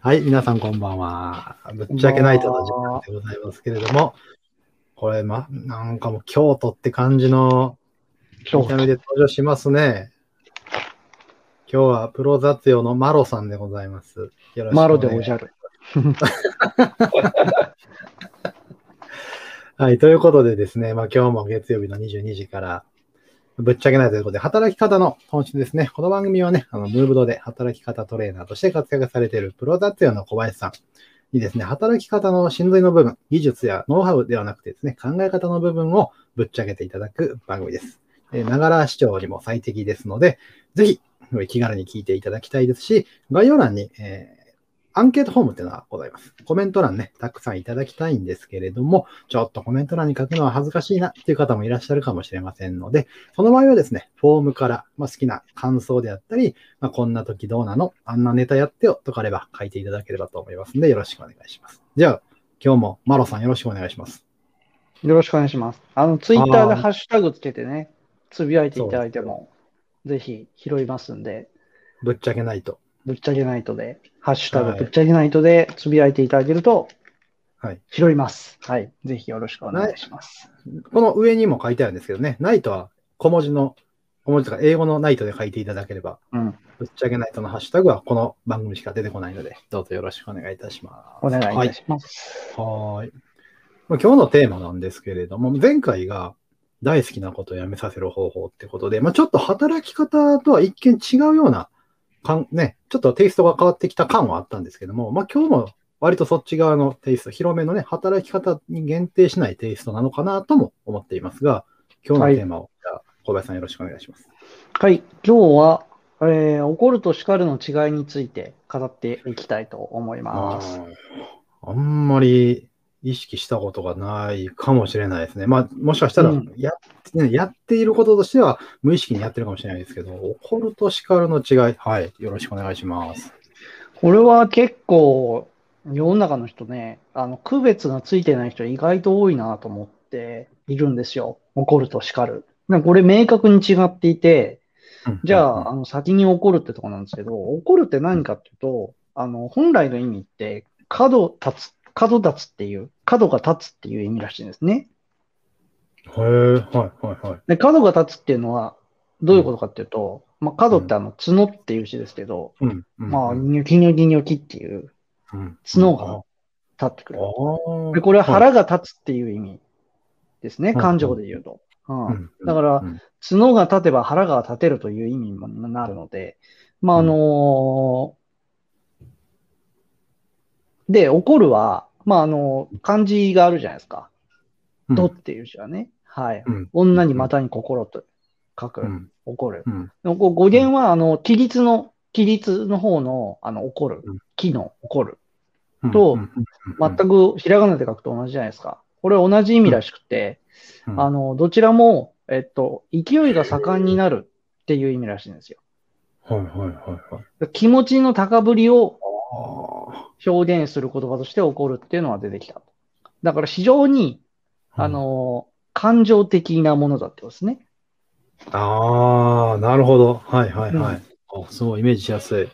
はい、皆さんこんばんは。ぶっちゃけないとの時間でございますけれども、これ、ま、なんかもう京都って感じの見た目で登場しますね。今日はプロ雑用のマロさんでございます。よろしくお願いマロでおじゃる。はい、ということでですね、まあ今日も月曜日の22時から、ぶっちゃけないということで、働き方の本質ですね。この番組はね、あの、ムーブドで働き方トレーナーとして活躍されているプロ雑用の小林さんにですね、働き方の真髄の部分、技術やノウハウではなくてですね、考え方の部分をぶっちゃけていただく番組です。えながら視聴にも最適ですので、ぜひ、気軽に聞いていただきたいですし、概要欄に、えーアンケートフォームっていうのがございます。コメント欄ね、たくさんいただきたいんですけれども、ちょっとコメント欄に書くのは恥ずかしいなっていう方もいらっしゃるかもしれませんので、その場合はですね、フォームから、まあ、好きな感想であったり、まあ、こんな時どうなのあんなネタやってよとかあれば書いていただければと思いますので、よろしくお願いします。じゃあ、今日もマロさんよろしくお願いします。よろしくお願いします。あの、ツイッターでハッシュタグつけてね、つぶやいていただいても、ぜひ拾いますんで、ぶっちゃけないと。ぶっちゃけナイトで、ハッシュタはいグぶっちゃけナイトでつぶやいていただけると、はい。拾います。はい。ぜひよろしくお願いします。この上にも書いてあるんですけどね、ナイトは小文字の、小文字とか英語のナイトで書いていただければ、うん。ぶっちゃけナイトのハッシュタグはこの番組しか出てこないので、どうぞよろしくお願いいたします。お願いいはたします。はーい。まあ今日のテーマなんですけれども、前回が大好きなことをやめさせる方法ってことで、まあ、ちょっと働き方とは一見違うような感、ね、ちょっとテイストが変わってきた感はあったんですけども、まあ、今日も割とそっち側のテイスト、広めのね、働き方に限定しないテイストなのかなとも思っていますが、今日のテーマを、じゃあ小林さんよろしくお願いします。はい。今日は、えー怒ると叱るの違いについて語っていきたいと思います。あんまり意識したことがないかもしれないですね。まあ、もしかしたらうんや,、ねやっていることとしては無意識にやってるかもしれないですけど、怒ると叱るの違い、はい、よろしくお願いします。これは結構、世の中の人ね、あの、区別がついてない人意外と多いなと思っているんですよ。怒ると叱る。なんかこれ明確に違っていて、じゃあ、あの、先に怒るってとこなんですけど、怒るって何かっていうと、あの、本来の意味って、角立つ、角立つっていう、角が立つっていう意味らしいんですね。へえ、はい、はい、はい。で、角が立つっていうのは、どういうことかっていうと、まあ、角ってあの、角っていう字ですけど、うん、うんまあ、うんニョキニョキニョキっていううん角が立ってくる。あーで、これは腹が立つっていう意味ですね。はい感情で言うと。うんうんだからうん角が立てば腹が立てるという意味になるので、まあ、あのーで、怒るは、まあ、あの、漢字があるじゃないですか。うんとっていう字はね。はい。うん女に股に心と書く、うん怒る。語源は、あの、起立の、起立の方の、あの、怒るうん。木の怒る。うんと全くひらがなで書くと同じじゃないですか。これ同じ意味らしくて、うんあの、どちらも、えっと、勢いが盛んになるっていう意味らしいんですよ。はい、はい、はい、はい。気持ちの高ぶりをあ表現する言葉として怒るっていうのが出てきた。だから非常に、ーあ、の、感情的なものだってことですね。ああ、なるほど。はい、はい、はうい。あすごいイメージしやすい。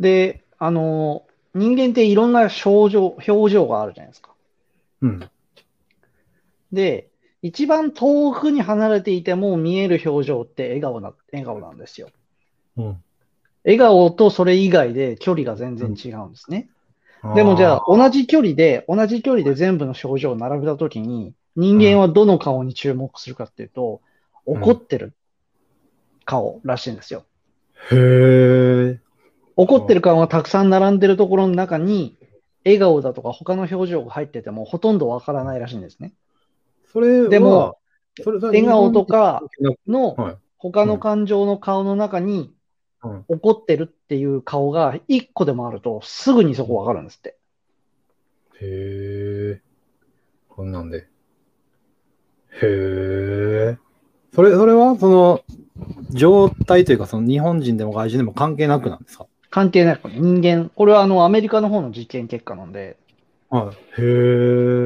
で、あの、人間っていろんな症状、表情があるじゃないですか。うん。で、一番遠くに離れていても見える表情って笑顔な、笑顔なんですよ。うん笑顔とそれ以外で距離が全然違うんですね。でもじゃあ、同じ距離で、同じ距離で全部の症状を並べたときに、人間はどの顔に注目するかっていうと、ん怒ってる顔らしいんですよ。へえ。怒ってる顔がたくさん並んでるところの中に、笑顔だとか他の表情が入っててもほとんどわからないらしいんですね。それは、でも、笑顔とかのはい他の感情の顔の中にうん怒ってるっていう顔が一個でもあるとすぐにそこわかるんですって。へえ。こんなんで。へえ。それ、それは、その、状態というか、その日本人でも外人でも関係なくなんですか？関係なく人間、これはあのアメリカの方の実験結果なんで、はい。へ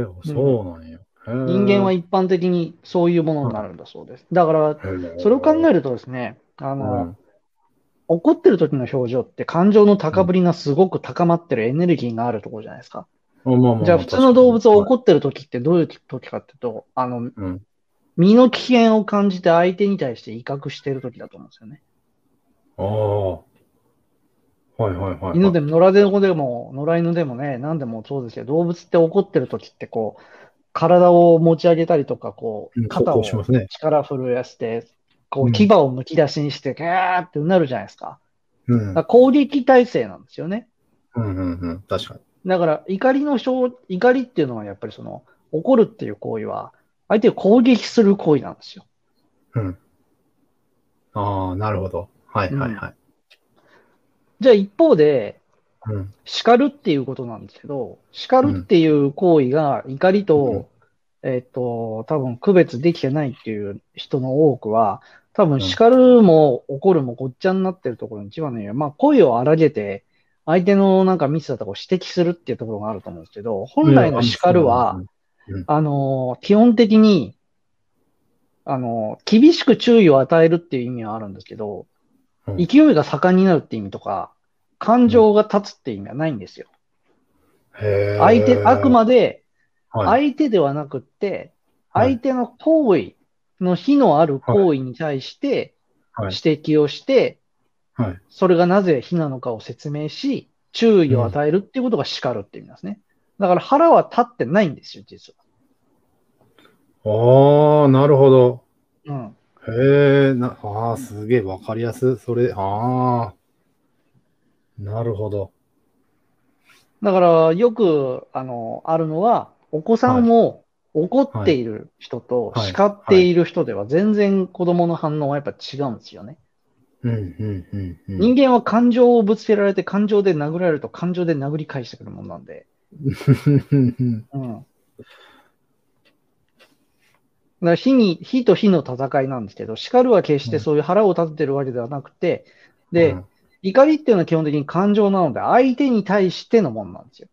え。そうなんや。人間は一般的にそういうものになるんだそうです。だから、それを考えるとですね、あの、怒ってる時の表情って感情の高ぶりがすごく高まってるエネルギーがあるところじゃないですか。じゃあ普通の動物は怒ってる時ってどういう時かっていうと、あの、うん。身の危険を感じて相手に対して威嚇してる時だと思うんですよね。ああ。はいはいはい。犬でも、野良猫でも、野良犬でもね、何でもそうですけど、動物って怒ってる時ってこう、体を持ち上げたりとか、こう肩を力震やして、こうんう、牙をむき出しにして、ガーってなるじゃないですか。うん。攻撃体制なんですよね。うんうんうん。確かに。だから、怒りの症、怒りっていうのはやっぱりその、怒るっていう行為は、相手を攻撃する行為なんですよ。うん。ああ、なるほど。はいはいはい。じゃあ一方で、うん。叱るっていうことなんですけど、叱るっていう行為が怒りと、えっと、多分区別できてないっていう人の多くは、多分叱るも怒るもごっちゃになってるところに一番の理由は、まあ声を荒げて、相手のなんかミスだとかを指摘するっていうところがあると思うんですけど、本来の叱るは、あの、基本的に、あの、厳しく注意を与えるっていう意味はあるんですけど、うん勢いが盛んになるって意味とか、感情が立つって意味はないんですよ。相手、あくまではい。相手ではなくって、はい相手の行為の非のある行為に対してはい。指摘をして、それがなぜ非なのかを説明し、注意を与えるっていうことが叱るって意味なんですね。だから腹は立ってないんですよ、実は。ああ、なるほど。うん。へえ、な、ああ、すげえわかりやすい。それ、ああ。なるほど。だから、よく、あの、あるのは、お子さんも怒っている人とはい叱っている人では全然子供の反応はやっぱ違うんですよね。人間は感情をぶつけられて感情で殴られると感情で殴り返してくるもんなんで。うんうん。だから火に、火と火の戦いなんですけど、叱るは決してそういう腹を立ててるわけではなくて、で、うん怒りっていうのは基本的に感情なので、相手に対してのものなんですよ。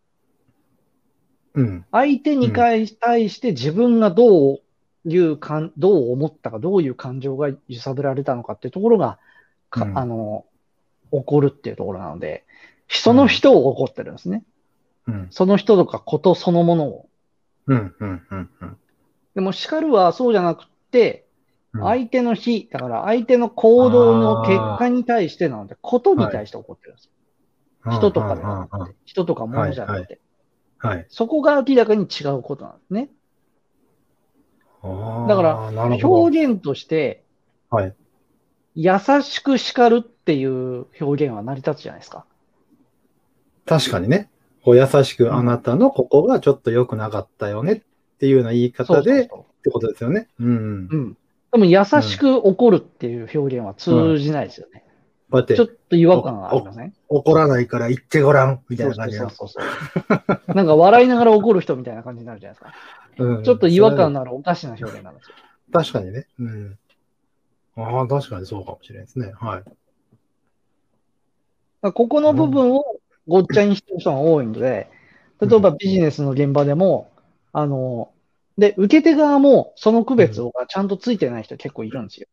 うん。相手に対して自分がどういうかん、どう思ったか、どういう感情が揺さぶられたのかっていうところが、かうんあの、起こるっていうところなので、その人を怒ってるんですね。うん。その人とかことそのものを。うん、うん、うん、うん。でも叱るはそうじゃなくて、うん相手の非、だから相手の行動の結果に対してなので、ことに対して怒ってるんですよ。人とかではなくて、人とか物じゃなくて、はい。そこが明らかに違うことなんですね。だから。表現として、はい。優しく叱るっていう表現は成り立つじゃないですか。確かにね。こう優しく、あなたのここがちょっと良くなかったよねっていうような言い方でってことですよね。うん。そううん。でも優しく怒るっていう表現は通じないですよね。こうやってちょっと違和感がありません？怒らないから言ってごらんみたいな感じの？そうそうそう。なんか笑いながら怒る人みたいな感じになるじゃないですか。うんちょっと違和感のあるおかしな表現なんですよ。確かにね。うん。ああ、確かにそうかもしれないですね。はい。ここの部分をごっちゃにしてる人が多いので、例えばビジネスの現場でも、あの、で、受け手側もその区別がちゃんとついてない人結構いるんですよ。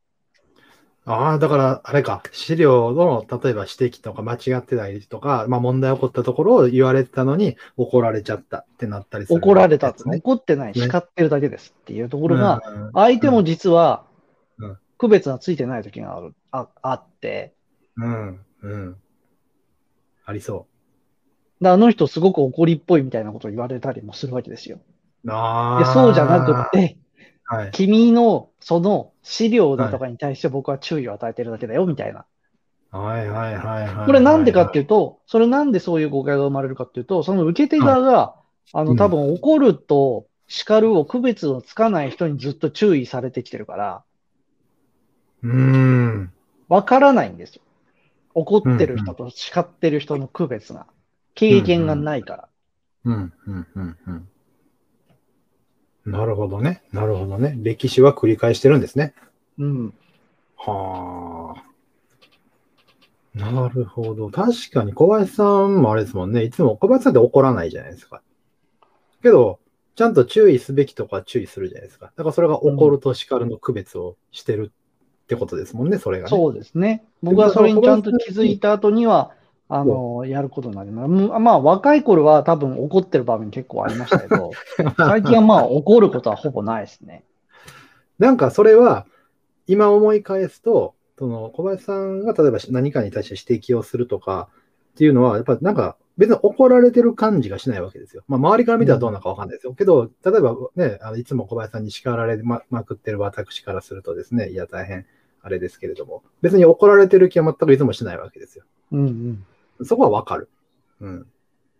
ああ、だから、あれか、資料の、例えば指摘とか間違ってたりとか、まあ問題起こったところを言われてたのに怒られちゃったってなったりする、怒られたって、ね。怒ってない、ね叱ってるだけですっていうところが、うん相手も実はうん、区別がついてない時がある、ああって、うん、うん。ありそであの人すごく怒りっぽいみたいなことを言われたりもするわけですよ。う。ああ。でそうじゃなくって、はい。君のその資料だとかに対して僕は注意を与えてるだけだよみたいな。はいはいはいはい。これなんでかっていいうと、それなんでそういう誤解が生まれるかっていうと、その受け手側が、あの、うん多分怒ると叱るを区別のつかない人にずっと注意されてきてるから、う。ん。わからないんですよ。怒ってる人と叱ってる人の区別が。経験がないから。うん、うん、うん、うん。なるほどね。なるほどね。歴史は繰り返してるんですね。うん。はあ。なるほど。確かに小林さんもあれですもんね。いつも小林さんって怒らないじゃないですか。けど、ちゃんと注意すべきとこは注意するじゃないですか。だからそれが怒ると叱るの区別をしてるっってことですもんね、それがね。そうですね。僕はそれにちゃんと気づいた後には、あの、やることになります。むまあ、若い頃は多分怒ってる場面結構ありましたけど、最近はまあ怒ることはほぼないですね。なんかそれは、今思い返すと、その小林さんが例えば何かに対して指摘をするとかっていうのは、やっぱなんか別に怒られてる感じがしないわけですよ。まあ周りから見たらどうなのかわかんないですよ。けど、例えばね、あのいつも小林さんに叱られままくってる私からするとですね、いや大変あれですけれども、別に怒られてる気は全くいつもしないわけですよ。うんうん。そこはわかる。うん。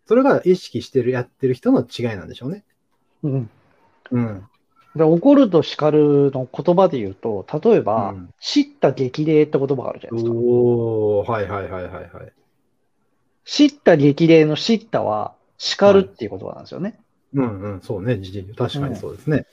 それが意識してる、やってる人の違いなんでしょうね。うん。うん。で怒ると叱るの言葉で言うと、例えば、うん叱った激励って言葉があるじゃないですか。おー、はいはいはいはいはい。叱った激励の叱ったは叱るっていう言葉なんですよね。うんうん、そうね、確かにそうですね。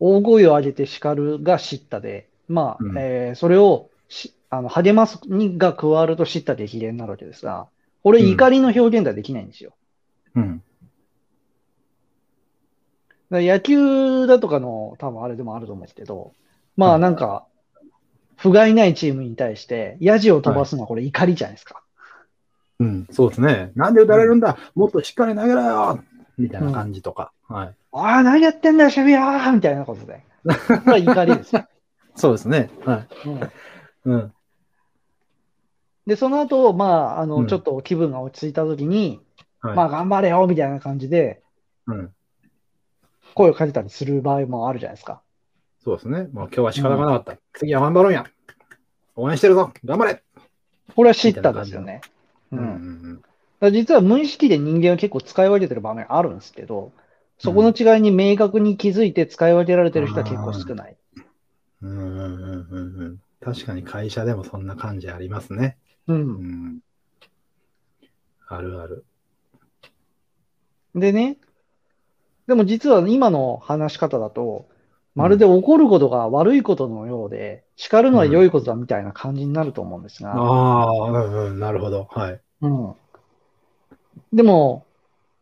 大声を上げて叱るが叱ったで、まあ、うんえーそれをしあの励ますにが加わると叱った激励になるわけですが、これうん怒りの表現ではできないんですよ。うん。野球だとかの多分あれでもあると思うんですけど、まはいあなんか、不甲斐ないチームに対して、ヤジを飛ばすのはこれ怒りじゃないですか。うん、そうですね。なんで打たれるんだ、もっとしっかり投げろよみたいな感じとか。はい。ああ、何やってんだよ、守備はみたいなことで。これは怒りですよ。そうですね。はい。うんうん。で、その後、まあ、あの、うんちょっと気分が落ち着いたときに、はい。まあ、頑張れよみたいな感じで、うん。声をかけたりする場合もあるじゃないですか。そうですね。まあ今日は仕方がなかった。次は頑張ろうや。応援してるぞ。頑張れ。これは知ったんですよね。う。うんんだから実は無意識で人間は結構使い分けてる場面あるんですけど、そこの違いに明確に気づいて使い分けられてる人は結構少ない。うん。うんうんうんうんうん。確かに会社でもそんな感じありますね。う。うんん。あるある。でね、でも実は今の話し方だと、まるで怒ることが悪いことのようで、叱るのは良いことだみたいな感じになると思うんですが、ああ、うんうん、なるほど。はい。うん。でも、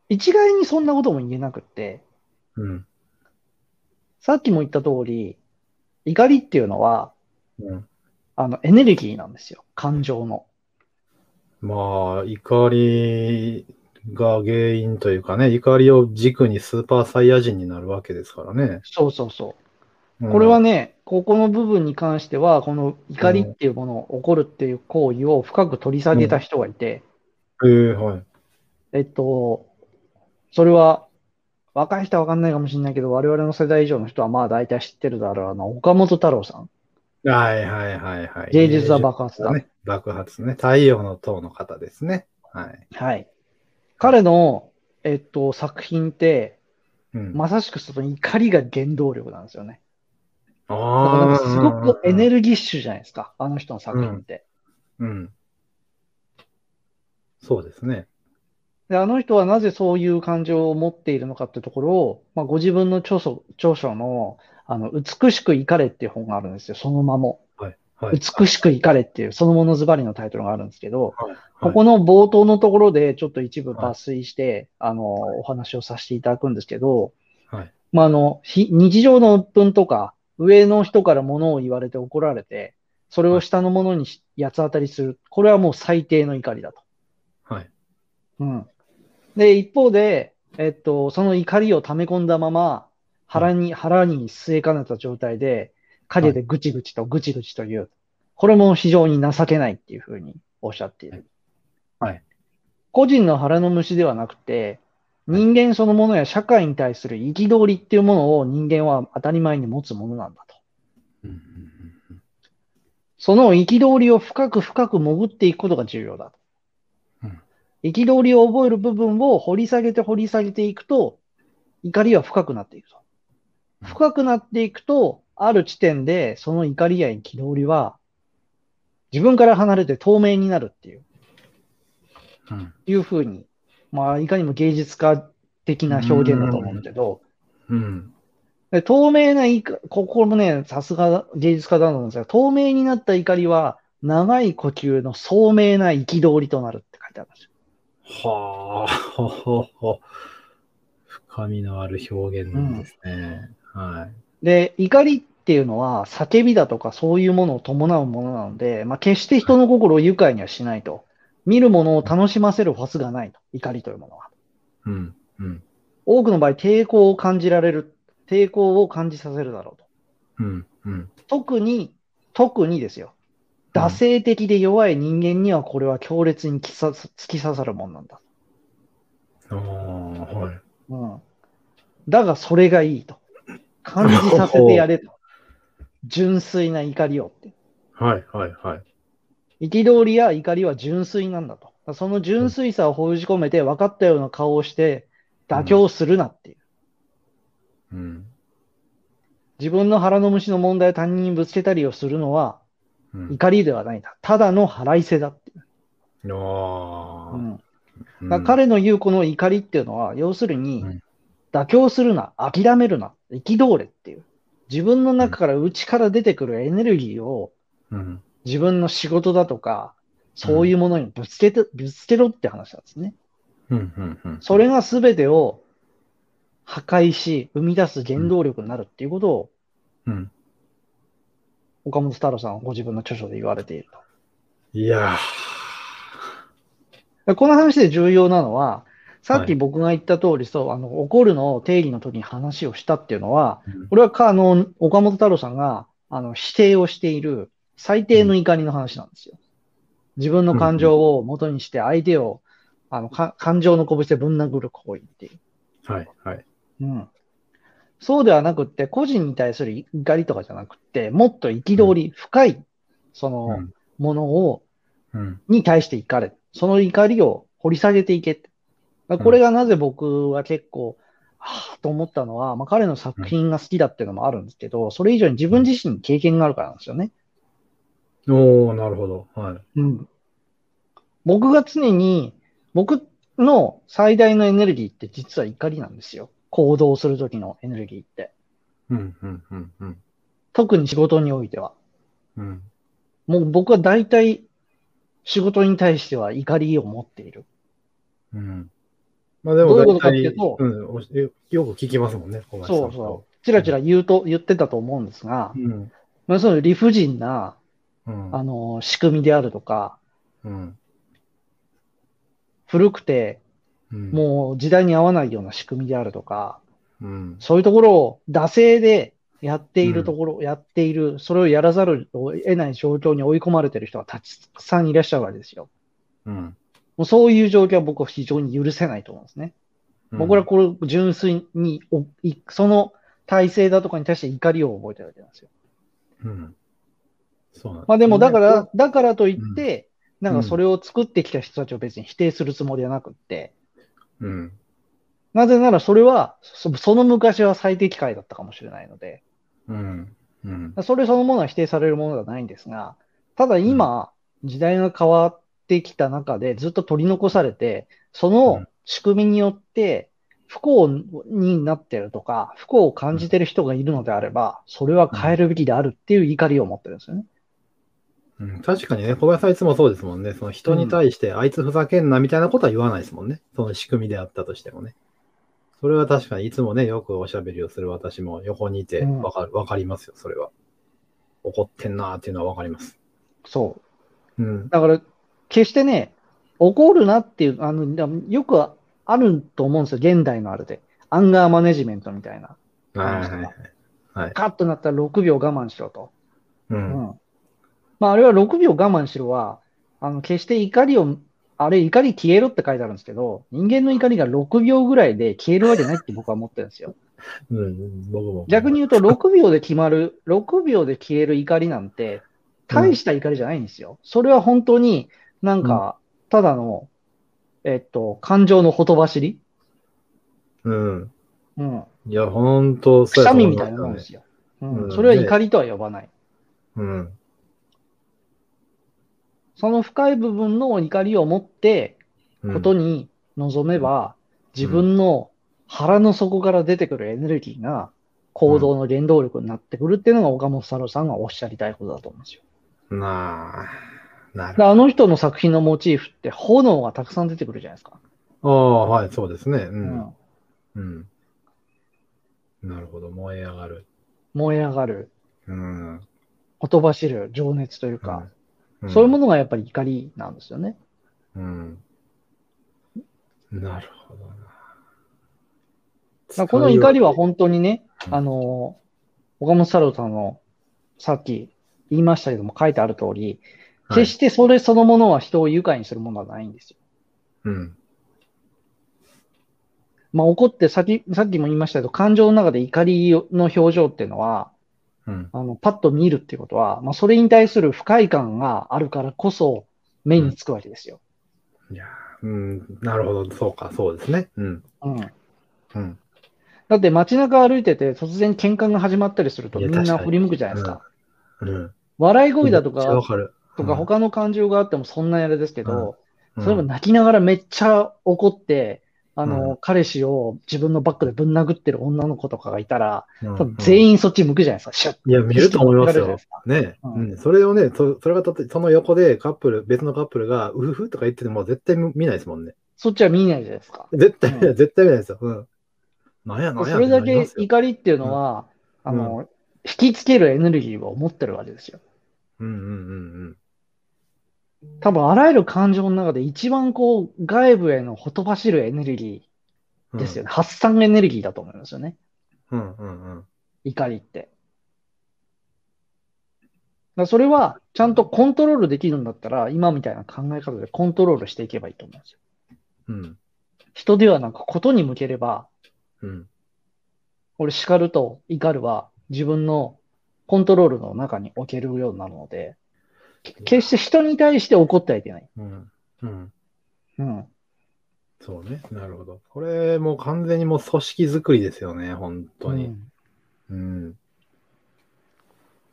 一概にそんなことも言えなくって、うん。さっきも言った通り、怒りっていうのは、うん、あの、エネルギーなんですよ。感情の。まあ、怒りが原因というかね、怒りを軸にスーパーサイヤ人になるわけですからね。そうそうそう。うんこれはね、ここの部分に関しては、この怒りっていうもの、怒るっていう行為を深く取り下げた人がいて、ええはい。えっと、それは、若い人はわかんないかもしれないけど、我々の世代以上の人はまあ大体知ってるだろう。あの、岡本太郎さん。はいはいはいはい。芸術は爆発だ。ね。爆発ね。太陽の塔の方ですね。はい。はい。彼の、えっと、作品って、うん、まさしくその怒りが原動力なんですよね。ああ。すごくエネルルギッシュじゃないですか。あの人の作品って。うん。そうですね。で、あの人はなぜそういう感情を持っているのかってところを、まあ、ご自分の著書、著書の、あの、美しく怒れっていう本があるんですよ。その名も。はい。はい。美しく怒れっていう、そのものズバリのタイトルがあるんですけど、はいここの冒頭のところでちょっと一部抜粋して、あの、お話をさせていただくんですけど、はい。まあ、あの、ひ日常の鬱憤とか、上の人から物を言われて怒られて、それを下の者にし八つ当たりする。これはもう最低の怒りだと。はい。うん。で、一方で、えっと、その怒りを溜め込んだまま、腹に、腹に据えかねた状態で、陰でぐちぐちとぐちぐちという、これも非常に情けないっていうふうにおっしゃっている。はい。個人の腹の虫ではなくて、人間そのものや社会に対する憤りっていうものを人間は当たり前に持つものなんだと。うんうんその憤りを深く深く潜っていくことが重要だとうん。憤りを覚える部分を掘り下げて掘り下げていくと、怒りは深くなっていくと。うん深くなっていくと、ある地点でその怒りや憤りは自分から離れて透明になるっていう、うんいうふうに、まあ、いかにも芸術家的な表現だと思うんだけど、うん。で透明な怒ここもね、さすが芸術家だと思うんですが、透明になった怒りは、長い呼吸の聡明な憤りとなるって書いてあるんですよ。はあ、ほほほ。深みのある表現なんですね。はい。で、怒りっっていうのは叫びだとかそういうものを伴うものなので、まあ、決して人の心を愉快にはしないと。見るものを楽しませるファスがないと。怒りというものは。うん。うん。多くの場合、抵抗を感じられる。抵抗を感じさせるだろうと。うん。うん。特に、特にですよ。惰性的で弱い人間にはこれは強烈に突き刺さ突き刺さるもんなんだ。ああ、はい。うん。だがそれがいいと。感じさせてやれと。純粋な怒りをって。はい、はい、はい。憤りや怒りは純粋なんだと。その純粋さを封じ込めて分かったような顔をして妥協するなっていう。うん。自分の腹の虫の問題を他人にぶつけたりをするのはうん。怒りではないんだ。ただの腹いせだっていう。あ彼の言うこの怒りっていうのは、要するにうん、妥協するな、諦めるな、憤れっていう。自分の中から内から出てくるエネルギーをうん。自分の仕事だとか、そういうものにぶつけて、ぶつけろって話なんですね。うん。うん。うん。それが全てを破壊し、生み出す原動力になるっていうことを、うん。岡本太郎さんはご自分の著書で言われていると。いやでこの話で重要なのは、さっはいき僕が言った通り、そう、あの、怒るの定義の時に話をしたっていうのは、ー。これはか、あの、岡本太郎さんが、あの、否定をしている最低の怒りの話なんですよ。自分の感情を元にして相手を、あの、か感情の拳でぶん殴る行為っていう。はい、はい。うん。そうではなくって、個人に対する怒りとかじゃなくって、もっと憤り、深い、その、うん。ものを、うん。に対して怒れ。その怒りを掘り下げていけって。まあこれがなぜ僕は結構、はぁと思ったのは、まあ、彼の作品が好きだっていうのもあるんですけど、それ以上に自分自身に経験があるからなんですよね。おー、なるほど。はい。うん。僕が常に、僕の最大のエネルギーって実は怒りなんですよ。行動するときのエネルギーって。うん。うん。うん。うん。特に仕事においては。うん。もう僕は大体仕事に対しては怒りを持っている。うん。まあでもどういうことかっていうとうん、およよく聞きますもんね、小林さんそうそう。ちらちら言うと、言ってたと思うんですがう。、うん。まあ、そういう理不尽な、うん。あの、仕組みであるとか、うん。古くて、うん。もう時代に合わないような仕組みであるとか、うん。そういうところを惰性でやっているところ、やっている、それをやらざるを得ない状況に追い込まれている人がたくさんいらっしゃるわけですよ。うん。もうそういう状況は僕は非常に許せないと思うんですね。僕はこれ純粋におい、その体制だとかに対して怒りを覚えてるわけなんですよ。うん。そうなんまあでもだかねら、だからといって、んなんかそれを作ってきた人たちを別に否定するつもりはなくって、うん。なぜならそれは、そその昔は最適解だったかもしれないので、うん。うん。それそのものは否定されるものではないんですが、ただ今、時代が変わってきた中でずっと取り残されて、そうのん仕組みによって不幸になってるとか、不幸を感じてる人がいるのであれば、それは変えるべきであるっていう怒りを持ってるんですよね。うん、確かにね、小林さんいつもそうですもんね。その人に対して、あいつふざけんなみたいなことは言わないですもんね。その仕組みであったとしてもね。それは確かにいつもね、よくおしゃべりをする私も横にいてうんわかる、わかりますよ、それは。怒ってんなーっていうのはわかります。そう。うん。だから、決してね、怒るなっていう、あの、よくあると思うんですよ、現代のあれで。アンガーマネジメントみたいな。はいはい。カッとなったら6秒我慢しろと。う。うんん。まあ、あれは6秒我慢しろは、あの、決して怒りを、あれ怒り消えろって書いてあるんですけど、人間の怒りが6秒ぐらいで消えるわけないって僕は思ってるんですよ。うん、僕も。逆に言うと、6秒で決まる、6秒で消える怒りなんて、大した怒りじゃないんですよ。それは本当になんか、ただの、えっと、感情のほとばしり？うん。うん。いや、ほんと、くしゃみみたいなもんですよ。うん。うんそれは怒りとは呼ばない。うん。その深い部分の怒りを持って、うん。ことに臨めば、自分の腹の底から出てくるエネルギーが行動の原動力になってくるっていうのが岡本太郎さんがおっしゃりたいことだと思うんですよ。なあ、なるであの人の作品のモチーフって炎がたくさん出てくるじゃないですか。ああ、はい、そうですね。う。うんんうん。なるほど、燃え上がる。燃え上がる。うん。ほとばしる情熱というか、んそういうものがやっぱり怒りなんですよね。うん。なるほどな。この怒りは当本当にね、うんあの、岡本太郎さんのさっき言いましたけども書いてある通り、決してそれそのものは人を愉快にするものはないんですよ。うん。まあ怒ってさっき、さっきも言いましたけど、感情の中で怒りの表情っていうのは、うん。あの、パッと見るっていうことは、まあそれに対する不快感があるからこそ目につくわけですよ。いやー、うん。なるほど。そうか、そうですね。うん。うん。うん。だって街中歩いてて突然喧嘩が始まったりするとみんな振り向くじゃないですか。うん。笑い声だとか、かる。とか他の感情があってもそんなやれですけど、うん、例えば泣きながらめっちゃ怒って、あの、うん彼氏を自分のバッグでぶん殴ってる女の子とかがいたら、全員そっち向くじゃないですか。シュッいや、見ると思いますよ。ね、ううんん。それをね、そそれがたとその横でカップル、別のカップルが、うふふとか言ってても絶対見ないですもんね。そっちは見ないじゃないですか。絶対見ない、う絶対見ないですよ。うん。なんやなんやそれだけ怒りっていうのは、うんあの、引きつけるエネルギーを持ってるわけですよ。うんうんうん多分あらゆる感情の中で一番こう外部へのほとばしるエネルギうん。ーですよね。発散エネルギーだと思いますよね。うんうんうん。怒りって。だそれはちゃんとコントロールできるんだったら、今みたいな考え方でコントロールしていけばいいと思うんですよ。うん。人ではなくことに向ければ、うん。俺叱ると怒るは自分のコントロールの中に置けるようになるので、け決して人に対して怒ってはいけない。うん。うん。うん。そうね。なるほど。これもう完全にもう組織作りですよね、本当に。うんうん。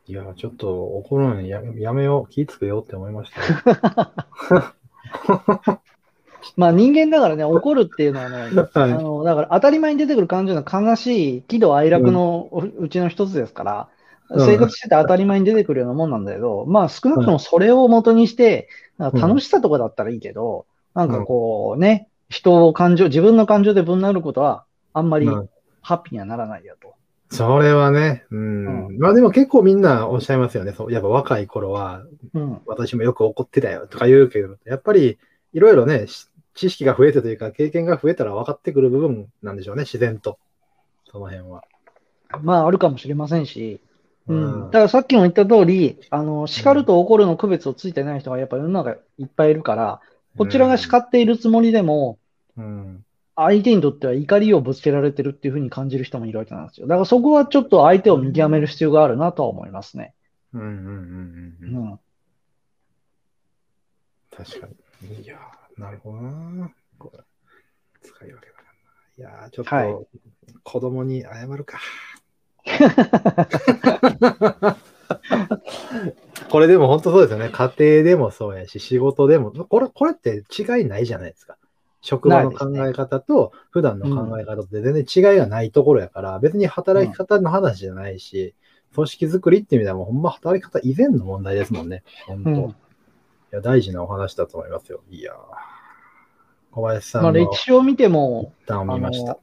いや、ちょっと怒るのにややめよう、気ぃつくよって思いましたよ。まあ人間だからね、怒るっていうのはね、あはい。の、だから当たり前に出てくる感情の悲しい喜怒哀楽のううちの一つですから、うん生活してて当たり前に出てくるようなもんなんだけど、まあ少なくともそれを元にして、なんか楽しさとかだったらいいけど、なんかこうね、人を感情、自分の感情でぶん殴ることはあんまりうんハッピーにはならないよと。それはね、うん。まあでも結構みんなおっしゃいますよね。そうやっぱ若い頃は、うん。私もよく怒ってたよとか言うけど、やっぱりいろいろね、し知識が増えてというか、経験が増えたら分かってくる部分なんでしょうね、自然と。その辺は。まああるかもしれませんし、ううんん。だからさっきも言った通り、あの、叱ると怒るの区別をついてない人がやっぱ世の中いっぱいいるから、こちらが叱っているつもりでも、うん。相手にとっては怒りをぶつけられてるっていうふうに感じる人もいるわけなんですよ。だからそこはちょっと相手を見極める必要があるなとは思いますね。うんうんうんううんうん。ん。確かに。いやー、なるほどな。これ使い分けだな。いやー、ちょっと、はい子供に謝るか。これでも本当そうですよね。家庭でもそうやし、仕事でも、これ、これって違いないじゃないですか。職場の考え方と普段の考え方って全然違いがないところやから、別に働き方の話じゃないし、組織づくりっていう意味ではもうほんま働き方以前の問題ですもんね。本当。うん。いや、大事なお話だと思いますよ。いやー小林さんまあの歴史を見ても、一旦を見ました。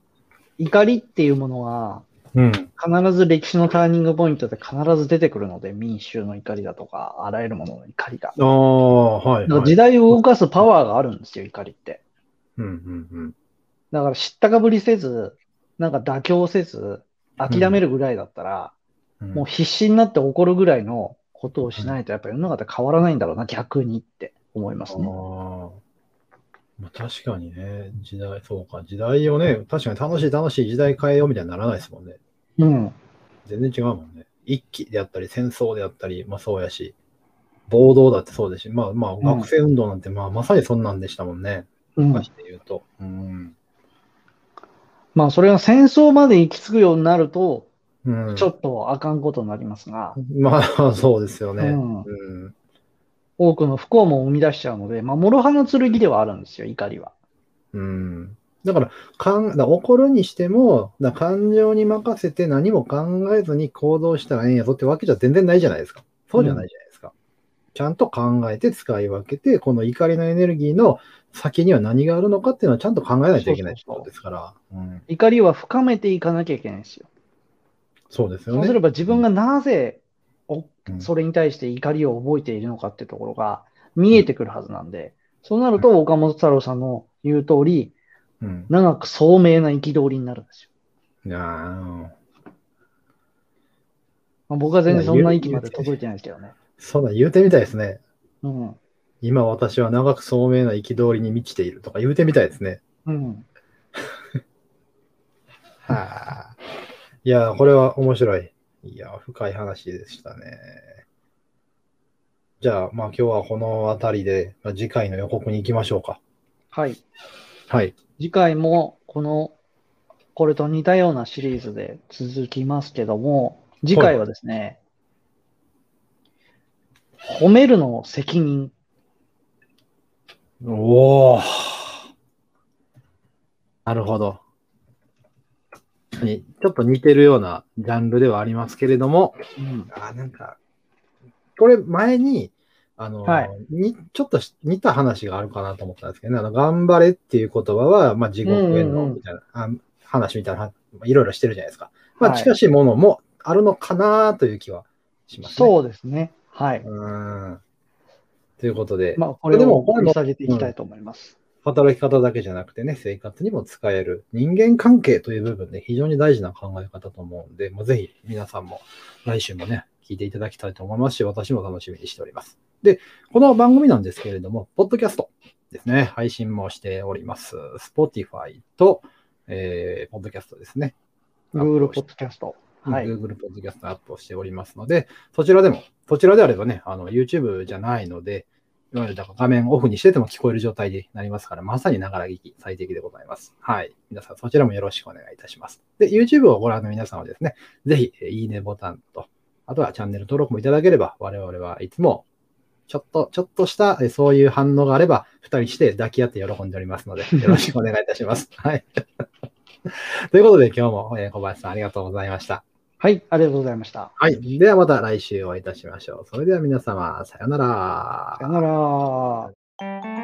怒りっていうものは、うん。必ず歴史のターニングポイントで必ず出てくるので、民衆の怒りだとか、あらゆるものの怒りが。ああ、はい、はい。時代を動かすパワーがあるんですよ、怒りって。うんうんうん。だから知ったかぶりせず、なんか妥協せず、諦めるぐらいだったら、うんもう必死になって怒るぐらいのことをしないと、やっぱ世の中って変わらないんだろうな、逆にって思いますね。確かにね、時代、そうか、時代をね、確かに楽しい楽しい時代変えようみたいにならないですもんね。うん。全然違うもんね。一揆であったり、戦争であったり、まあそうやし、暴動だってそうですし、まあまあん学生運動なんて、まあまさにそんなんでしたもんね。うん昔で言うと。うん。まあ、それが戦争まで行き着くようになると、うん、ちょっとあかんことになりますが、まあそうですよね。うんうん多くの不幸も生み出しちゃうので、まあ、諸刃の剣ではあるんですよ、怒りは。うんだから、かんだから怒るにしても、だ感情に任せて何も考えずに行動したらええんやぞってわけじゃ全然ないじゃないですか。そうじゃないじゃないですか。ちゃんと考えて使い分けて、この怒りのエネルギーの先には何があるのかっていうのはちゃんと考えないといけないことですから。うん怒りは深めていかなきゃいけないんですよ。そうですよね。そうすれば自分がなぜそれに対して怒りを覚えているのかっていうところが見えてくるはずなんで、そうなると岡本太郎さんの言う通り、うん。長く聡明な憤りになるんですよ。いやーまあ、僕は全然そんな域まで届いてないですけどね。そうだ、言うてみたいですね。うん。今私は長く聡明な憤りに満ちているとか言うてみたいですね。うん。はあ。いや、これは面白い。いや、深い話でしたね。じゃあ、まあ今日はこの辺りで、まあ、次回の予告に行きましょうか。はい。はい。次回もこの、これと似たようなシリーズで続きますけども、次回はですね、褒めるの責任。おお。なるほど。にちょっと似てるようなジャンルではありますけれども、うん。あ、なんか、これ前に、あの、はいにちょっとし似た話があるかなと思ったんですけどね、あの、頑張れっていう言葉は、まあ、地獄へうんうんうんのみたいな、あ話みたいな、まあいろいろしてるじゃないですか。まあ、はい近しいものもあるのかなという気はしますね。そうですね。はい。う。ん。ということで、まあ、これでもを掘り下げていきたいと思います。働き方だけじゃなくてね、生活にも使える人間関係という部分で非常に大事な考え方と思うんで、もうぜひ皆さんも来週もね、聞いていただきたいと思いますし、私も楽しみにしております。で、この番組なんですけれども、ポッドキャストですね、配信もしております。Spotify と、えー、ポッドキャストですね。Google Podcast。はい。Google Podcast アップをしておりますので、そちらでも、そちらであればね、あの、YouTube じゃないので、いわゆるだから画面オフにしてても聞こえる状態になりますから、まさにながら聞き最適でございます。はい。皆さんそちらもよろしくお願いいたします。で、YouTube をご覧の皆さんはですね、ぜひ、いいねボタンと、あとはチャンネル登録もいただければ、我々はいつも、ちょっと、ちょっとした、そういう反応があれば、二人して抱き合って喜んでおりますので、よろしくお願いいたします。はい。ということで、今日も、小林さんありがとうございました。はい。ありがとうございました。はい。ではまた来週お会いいたしましょう。それでは皆様、さようならさよなら。